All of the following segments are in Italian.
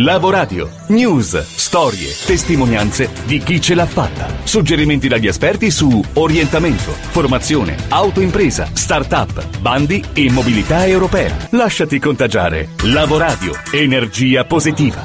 Lavoradio. News, storie, testimonianze di chi ce l'ha fatta. Suggerimenti dagli esperti su orientamento, formazione, autoimpresa, start-up, bandi e mobilità europea. Lasciati contagiare. Lavoradio. Energia positiva.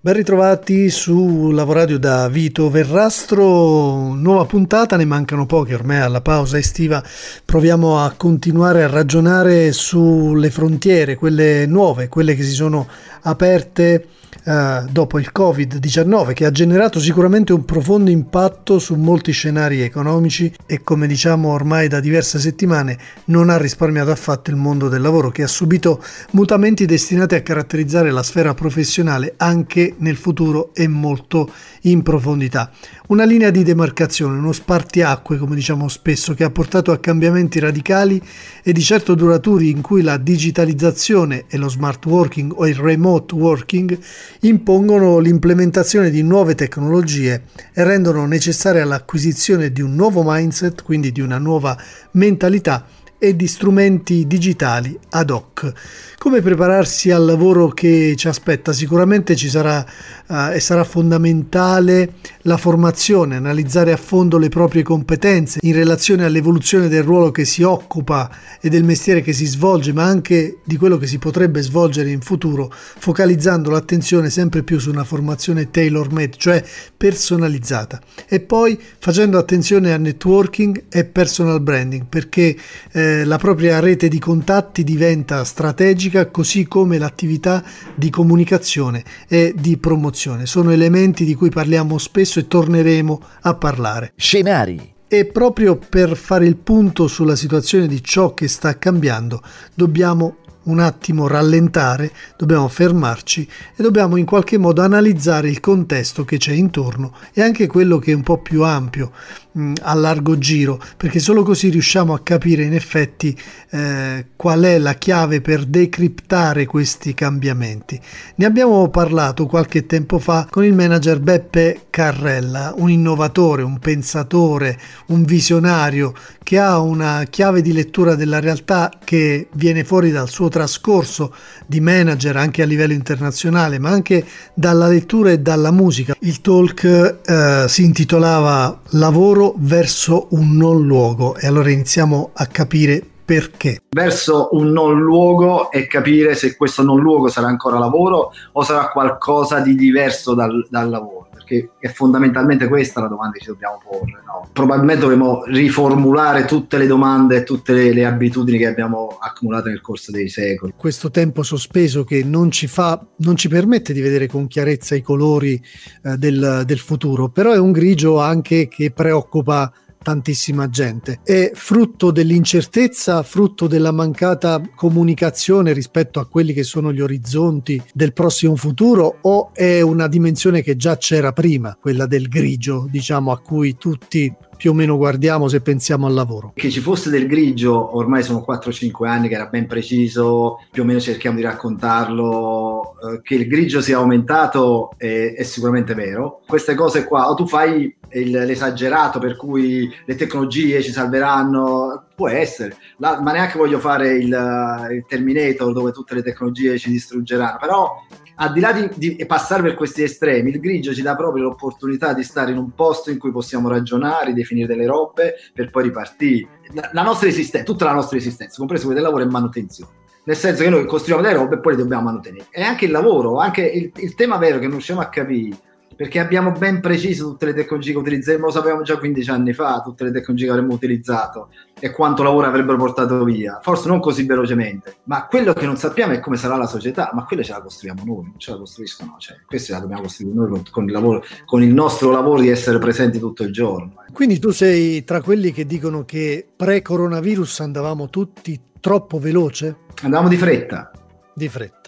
Ben ritrovati su Lavoradio da Vito Verrastro, nuova puntata, ne mancano poche ormai alla pausa estiva, proviamo a continuare a ragionare sulle frontiere, quelle nuove, quelle che si sono aperte eh, dopo il Covid-19 che ha generato sicuramente un profondo impatto su molti scenari economici e come diciamo ormai da diverse settimane non ha risparmiato affatto il mondo del lavoro che ha subito mutamenti destinati a caratterizzare la sfera professionale anche nel futuro e molto in profondità. Una linea di demarcazione, uno spartiacque come diciamo spesso che ha portato a cambiamenti radicali e di certo duraturi in cui la digitalizzazione e lo smart working o il remote working impongono l'implementazione di nuove tecnologie e rendono necessaria l'acquisizione di un nuovo mindset, quindi di una nuova mentalità e di strumenti digitali ad hoc. Come prepararsi al lavoro che ci aspetta? Sicuramente ci sarà uh, e sarà fondamentale la formazione, analizzare a fondo le proprie competenze in relazione all'evoluzione del ruolo che si occupa e del mestiere che si svolge, ma anche di quello che si potrebbe svolgere in futuro, focalizzando l'attenzione sempre più su una formazione tailor-made, cioè personalizzata. E poi facendo attenzione a networking e personal branding, perché eh, la propria rete di contatti diventa strategica strategica così come l'attività di comunicazione e di promozione. Sono elementi di cui parliamo spesso e torneremo a parlare. Scenari. E proprio per fare il punto sulla situazione di ciò che sta cambiando, dobbiamo un attimo rallentare, dobbiamo fermarci e dobbiamo in qualche modo analizzare il contesto che c'è intorno e anche quello che è un po' più ampio, mh, a largo giro, perché solo così riusciamo a capire in effetti eh, qual è la chiave per decriptare questi cambiamenti. Ne abbiamo parlato qualche tempo fa con il manager Beppe Carrella, un innovatore, un pensatore, un visionario che ha una chiave di lettura della realtà che viene fuori dal suo trascorso di manager anche a livello internazionale, ma anche dalla lettura e dalla musica. Il talk eh, si intitolava Lavoro verso un non luogo e allora iniziamo a capire perché? Verso un non luogo e capire se questo non luogo sarà ancora lavoro o sarà qualcosa di diverso dal, dal lavoro che è fondamentalmente questa la domanda che ci dobbiamo porre. No? Probabilmente dovremmo riformulare tutte le domande e tutte le, le, abitudini che abbiamo accumulato nel corso dei secoli. Questo tempo sospeso che non ci, fa, non ci permette di vedere con chiarezza i colori eh, del, del futuro, però è un grigio anche che preoccupa tantissima gente. È frutto dell'incertezza, frutto della mancata comunicazione rispetto a quelli che sono gli orizzonti del prossimo futuro o è una dimensione che già c'era prima, quella del grigio, diciamo, a cui tutti più o meno guardiamo se pensiamo al lavoro? Che ci fosse del grigio, ormai sono 4-5 anni che era ben preciso, più o meno cerchiamo di raccontarlo, eh, che il grigio sia aumentato è, è, sicuramente vero. Queste cose qua, o tu fai il, l'esagerato per cui le tecnologie ci salveranno, può essere, La, ma neanche voglio fare il, il Terminator dove tutte le tecnologie ci distruggeranno, però al di là di, di, passare per questi estremi, il grigio ci dà proprio l'opportunità di stare in un posto in cui possiamo ragionare, definire delle robe per poi ripartire. La, la nostra esistenza, tutta la nostra esistenza, compreso quella del lavoro, è manutenzione. Nel senso che noi costruiamo delle robe e poi le dobbiamo mantenere. E anche il lavoro, anche il, il tema vero che non riusciamo a capire perché abbiamo ben preciso tutte le tecnologie che utilizzeremo, lo sapevamo già 15 anni fa, tutte le tecnologie che avremmo utilizzato e quanto lavoro avrebbero portato via, forse non così velocemente, ma quello che non sappiamo è come sarà la società, ma quella ce la costruiamo noi, non ce la costruiscono, cioè, questa la dobbiamo costruire noi con, con, il lavoro, con il nostro lavoro di essere presenti tutto il giorno. Quindi tu sei tra quelli che dicono che pre-coronavirus andavamo tutti troppo veloce? Andavamo di fretta. Di fretta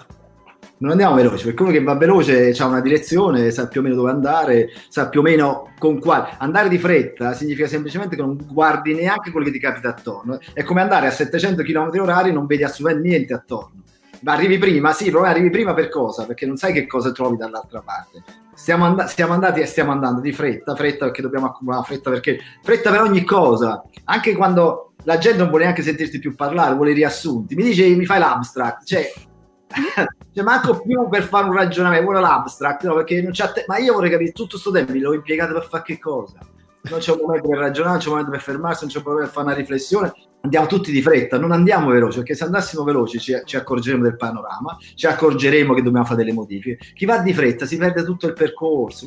non andiamo veloci, perché uno che va veloce ha una direzione, sa più o meno dove andare, sa più o meno con quale. Andare di fretta significa semplicemente che non guardi neanche quello che ti capita attorno. È come andare a 700 km h e non vedi assolutamente niente attorno. Ma arrivi prima, sì, però arrivi prima per cosa? Perché non sai che cosa trovi dall'altra parte. Stiamo, and- stiamo andati e stiamo andando di fretta, fretta perché dobbiamo accumulare fretta perché fretta per ogni cosa. Anche quando la gente non vuole neanche sentirti più parlare, vuole riassunti. Mi dice mi fai l'abstract, cioè cioè, manco più per fare un ragionamento, vuole l'abstract, no, perché non c'è te- ma io vorrei capire tutto questo tempo, l'ho impiegato per fare che cosa? Non c'è un momento per ragionare, non c'è un momento per fermarsi, non c'è un momento per fare una riflessione. Andiamo tutti di fretta, non andiamo veloci, perché se andassimo veloci ci, ci accorgeremo del panorama, ci accorgeremo che dobbiamo fare delle modifiche. Chi va di fretta si perde tutto il percorso.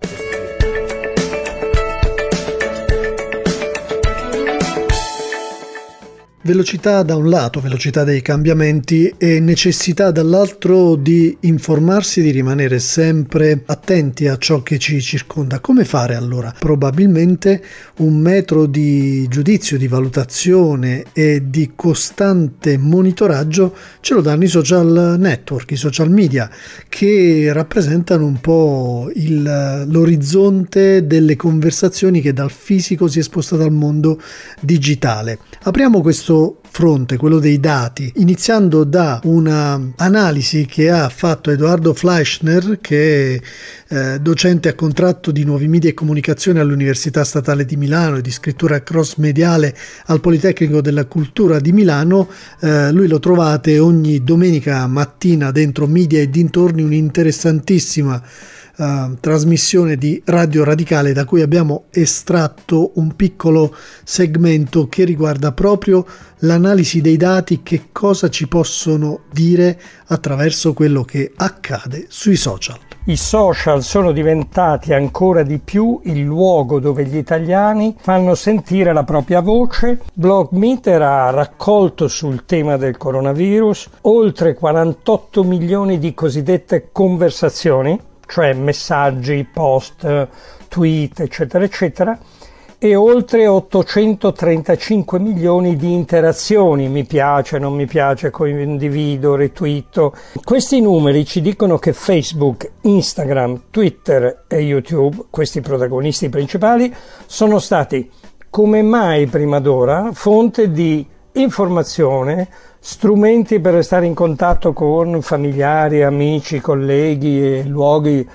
Velocità da un lato, velocità dei cambiamenti e necessità dall'altro di informarsi di rimanere sempre attenti a ciò che ci circonda. Come fare allora? Probabilmente un metro di giudizio, di valutazione e di costante monitoraggio ce lo danno i social network, i social media, che rappresentano un po' il, l'orizzonte delle conversazioni che dal fisico si è spostata al mondo digitale. Apriamo questo questo fronte, quello dei dati, iniziando da una analisi che ha fatto Edoardo Fleischner, che è eh, docente a contratto di nuovi media e comunicazione all'Università Statale di Milano e di scrittura cross mediale al Politecnico della Cultura di Milano. Eh, lui lo trovate ogni domenica mattina dentro Media e dintorni, un'interessantissima uh, trasmissione di Radio Radicale da cui abbiamo estratto un piccolo segmento che riguarda proprio l'analisi dei dati, che cosa ci possono dire attraverso quello che accade sui social. I social sono diventati ancora di più il luogo dove gli italiani fanno sentire la propria voce. Blogmeter ha raccolto sul tema del coronavirus oltre 48 milioni di cosiddette conversazioni cioè messaggi, post, tweet, eccetera, eccetera, e oltre 835 milioni di interazioni, mi piace, non mi piace, condivido, retweeto. Questi numeri ci dicono che Facebook, Instagram, Twitter e YouTube, questi protagonisti principali, sono stati come mai prima d'ora fonte di informazione, strumenti per restare in contatto con familiari, amici, colleghi e luoghi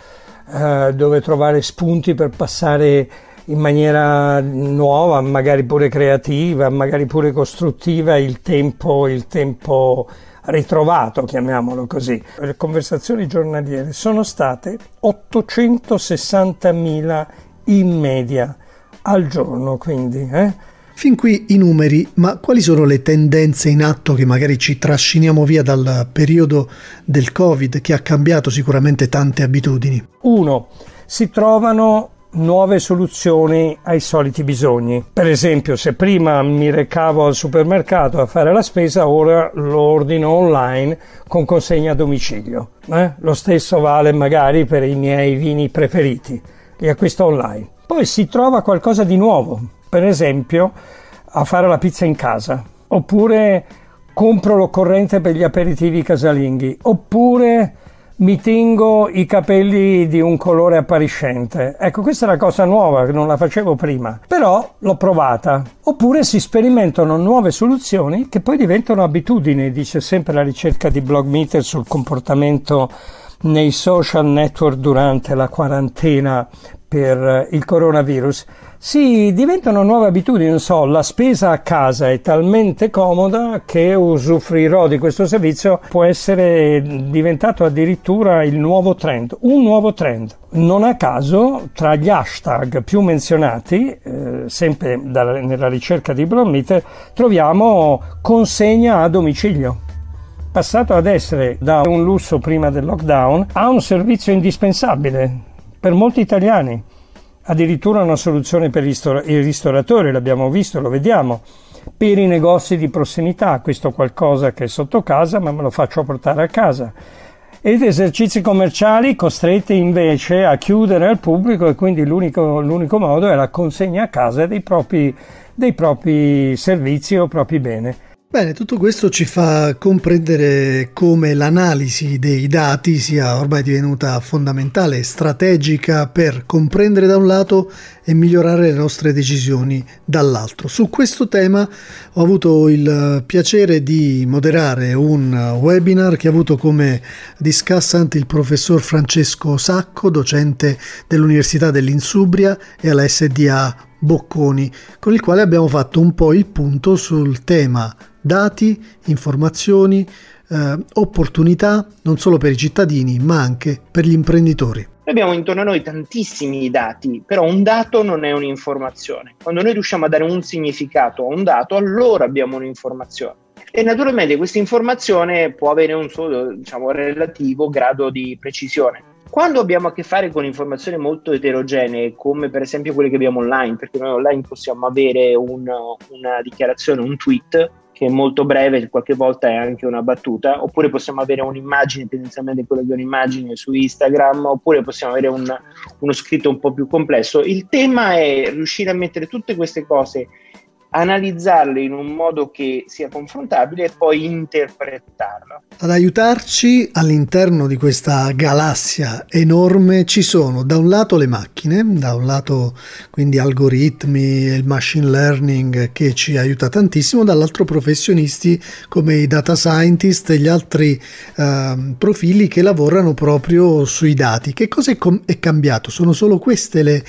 eh, dove trovare spunti per passare in maniera nuova, magari pure creativa, magari pure costruttiva il tempo, il tempo ritrovato, chiamiamolo così. Le conversazioni giornaliere sono state 860.000 in media al giorno, quindi. Eh? Fin qui i numeri, ma quali sono le tendenze in atto che magari ci trasciniamo via dal periodo del Covid che ha cambiato sicuramente tante abitudini? Uno, si trovano nuove soluzioni ai soliti bisogni. Per esempio, se prima mi recavo al supermercato a fare la spesa, ora lo ordino online con consegna a domicilio. Eh? Lo stesso vale magari per i miei vini preferiti, li acquisto online. Poi si trova qualcosa di nuovo, per esempio a fare la pizza in casa, oppure compro l'occorrente per gli aperitivi casalinghi, oppure mi tingo i capelli di un colore appariscente. Ecco, questa è una cosa nuova non la facevo prima, però l'ho provata. Oppure si sperimentano nuove soluzioni che poi diventano abitudini, dice sempre la ricerca di Blogmeter sul comportamento nei social network durante la quarantena per il coronavirus. Sì, diventano nuove abitudini, non so, la spesa a casa è talmente comoda che usufruirò di questo servizio può essere diventato addirittura il nuovo trend, un nuovo trend. Non a caso, tra gli hashtag più menzionati, eh, sempre da, nella ricerca di Brometer, troviamo consegna a domicilio passato ad essere da un lusso prima del lockdown a un servizio indispensabile per molti italiani addirittura una soluzione per i ristoratori, l'abbiamo visto, lo vediamo, per i negozi di prossimità, questo qualcosa che è sotto casa ma me lo faccio portare a casa. Ed esercizi commerciali costretti invece a chiudere al pubblico e quindi l'unico, l'unico modo è la consegna a casa dei propri, dei propri servizi o propri beni. Bene, tutto questo ci fa comprendere come l'analisi dei dati sia ormai divenuta fondamentale e strategica per comprendere da un lato e migliorare le nostre decisioni dall'altro. Su questo tema ho avuto il piacere di moderare un webinar che ha avuto come discussant il professor Francesco Sacco, docente dell'Università dell'Insubria e alla SDA Bocconi, con il quale abbiamo fatto un po' il punto sul tema dati, informazioni, eh, opportunità non solo per i cittadini ma anche per gli imprenditori. abbiamo intorno a noi tantissimi dati, però un dato non è un'informazione. Quando noi riusciamo a dare un significato a un dato, allora abbiamo un'informazione. E naturalmente questa informazione può avere un suo diciamo, relativo grado di precisione. Quando abbiamo a che fare con informazioni molto eterogenee, come per esempio quelle che abbiamo online, perché noi online possiamo avere un, una dichiarazione, un tweet che è molto breve, qualche volta è anche una battuta, oppure possiamo avere un'immagine, tendenzialmente quello che è un'immagine su Instagram, oppure possiamo avere un, uno scritto un po' più complesso. Il tema è riuscire a mettere tutte queste cose analizzarle in un modo che sia confrontabile e poi interpretarla. Ad aiutarci all'interno di questa galassia enorme ci sono da un lato le macchine, da un lato quindi algoritmi, il machine learning che ci aiuta tantissimo, dall'altro professionisti come i data scientist e gli altri eh, profili che lavorano proprio sui dati. Che cosa è, com- è cambiato? Sono solo queste le,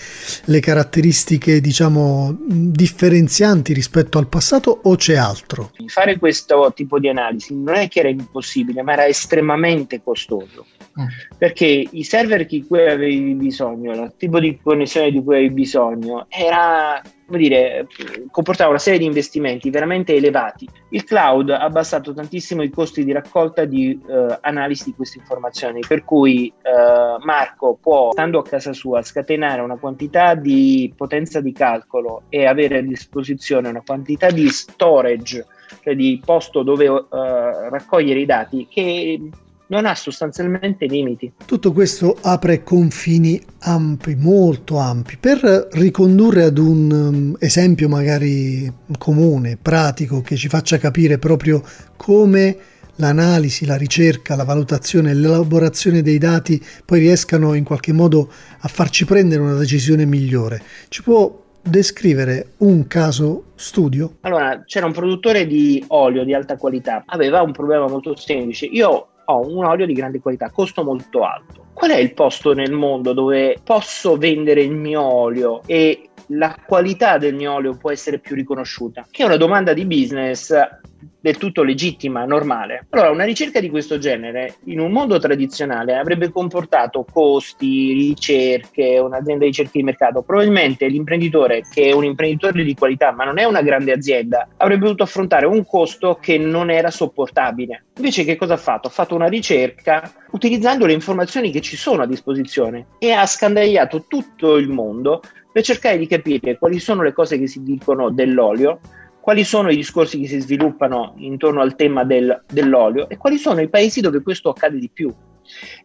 le caratteristiche diciamo differenzianti avanti rispetto al passato o c'è altro? Fare questo tipo di analisi non è che era impossibile, ma era estremamente costoso. Mm. Perché i server di cui avevi bisogno, il tipo di connessione di cui avevi bisogno, era come dire, comportava una serie di investimenti veramente elevati. Il cloud ha abbassato tantissimo i costi di raccolta di eh, analisi di queste informazioni, per cui eh, Marco può, stando a casa sua, scatenare una quantità di potenza di calcolo e avere a disposizione una quantità di storage, cioè di posto dove eh, raccogliere i dati, che non ha sostanzialmente limiti. Tutto questo apre confini ampi, molto ampi. Per ricondurre ad un um, esempio magari comune, pratico, che ci faccia capire proprio come l'analisi, la ricerca, la valutazione, l'elaborazione dei dati poi riescano in qualche modo a farci prendere una decisione migliore. Ci può descrivere un caso studio? Allora, c'era un produttore di olio di alta qualità, aveva un problema molto semplice. Io ho un olio di grande qualità, costo molto alto. Qual è il posto nel mondo dove posso vendere il mio olio e la qualità del mio olio può essere più riconosciuta? Che è una domanda di business del tutto legittima, normale. Allora, una ricerca di questo genere in un mondo tradizionale avrebbe comportato costi, ricerche, un'azienda di ricerca di mercato. Probabilmente l'imprenditore, che è un imprenditore di qualità, ma non è una grande azienda, avrebbe dovuto affrontare un costo che non era sopportabile. Invece, che cosa ha fatto? Ha fatto una ricerca utilizzando le informazioni che ci sono a disposizione e ha scandagliato tutto il mondo per cercare di capire quali sono le cose che si dicono dell'olio quali sono i discorsi che si sviluppano intorno al tema del, dell'olio e quali sono i paesi dove questo accade di più.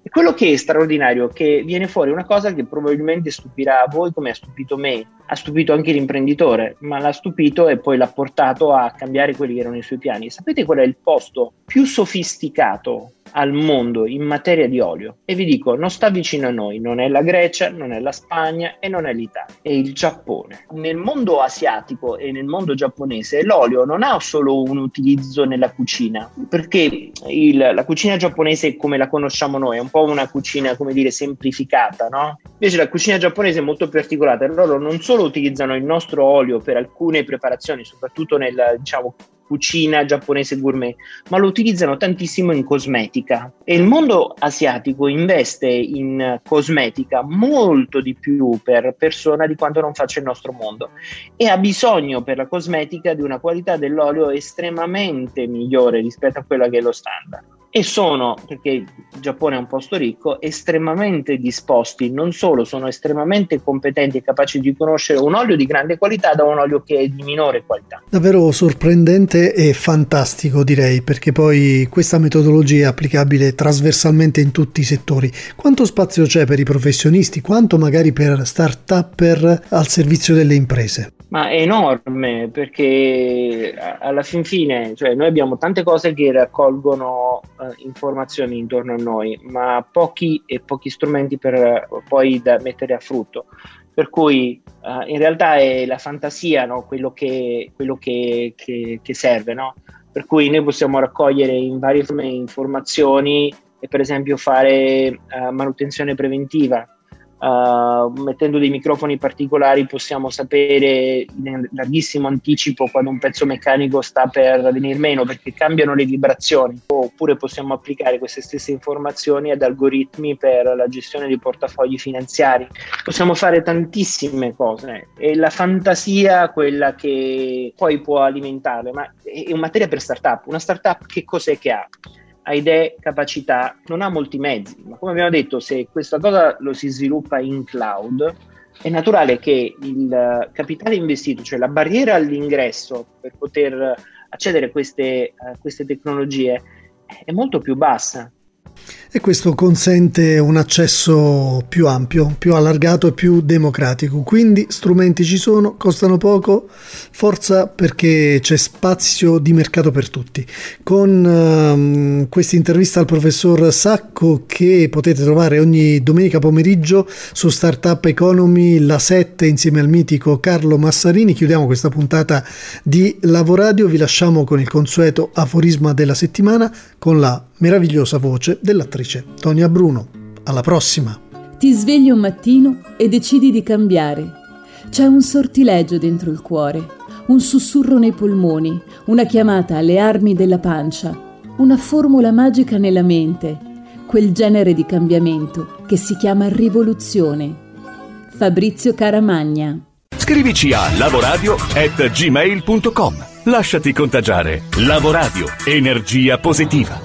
E quello che è straordinario è che viene fuori una cosa che probabilmente stupirà voi come ha stupito me, ha stupito anche l'imprenditore, ma l'ha stupito e poi l'ha portato a cambiare quelli che erano i suoi piani. Sapete qual è il posto più sofisticato al mondo in materia di olio e vi dico non sta vicino a noi, non è la Grecia, non è la Spagna e non è l'Italia, è il Giappone. Nel mondo asiatico e nel mondo giapponese l'olio non ha solo un utilizzo nella cucina, perché il, la cucina giapponese come la conosciamo noi è un po' una cucina come dire semplificata, no? Invece la cucina giapponese è molto più articolata, loro non solo utilizzano il nostro olio per alcune preparazioni, soprattutto nel diciamo cucina giapponese gourmet, ma lo utilizzano tantissimo in cosmetica e il mondo asiatico investe in cosmetica molto di più per persona di quanto non faccia il nostro mondo e ha bisogno per la cosmetica di una qualità dell'olio estremamente migliore rispetto a quella che è lo standard e sono, perché il Giappone è un posto ricco, estremamente disposti, non solo sono estremamente competenti e capaci di conoscere un olio di grande qualità da un olio che è di minore qualità. Davvero sorprendente e fantastico direi, perché poi questa metodologia è applicabile trasversalmente in tutti i settori. Quanto spazio c'è per i professionisti, quanto magari per start-up al servizio delle imprese? Ma è enorme perché alla fin fine, cioè noi abbiamo tante cose che raccolgono uh, informazioni intorno a noi, ma pochi e pochi strumenti per uh, poi da mettere a frutto. Per cui uh, in realtà è la fantasia no? quello, che, quello che, che, che serve. No? Per cui noi possiamo raccogliere in varie forme informazioni e per esempio fare manutenzione preventiva Uh, mettendo dei microfoni particolari possiamo sapere in larghissimo anticipo quando un pezzo meccanico sta per venire meno perché cambiano le vibrazioni. Oppure possiamo applicare queste stesse informazioni ad algoritmi per la gestione di portafogli finanziari. Possiamo fare tantissime cose e la fantasia quella che poi può alimentarle ma è un materia per startup. Una startup che cos'è che ha? Ha idee, capacità, non ha molti mezzi, ma come abbiamo detto, se questa cosa lo si sviluppa in cloud, è naturale che il capitale investito, cioè la barriera all'ingresso per poter accedere a queste, a queste tecnologie, è molto più bassa e questo consente un accesso più ampio, più allargato e più democratico. Quindi strumenti ci sono, costano poco, forza perché c'è spazio di mercato per tutti. Con um, questa intervista al professor Sacco che potete trovare ogni domenica pomeriggio su Startup Economy, la 7 insieme al mitico Carlo Massarini, chiudiamo questa puntata di Lavoradio, vi lasciamo con il consueto aforisma della settimana con la meravigliosa voce dell'attrice Tonia Bruno. Alla prossima! Ti svegli un mattino e decidi di cambiare. C'è un sortileggio dentro il cuore, un sussurro nei polmoni, una chiamata alle armi della pancia, una formula magica nella mente, quel genere di cambiamento che si chiama rivoluzione. Fabrizio Caramagna. Scrivici a lavoradio@gmail.com. Lasciati contagiare. Lavoradio. Energia positiva.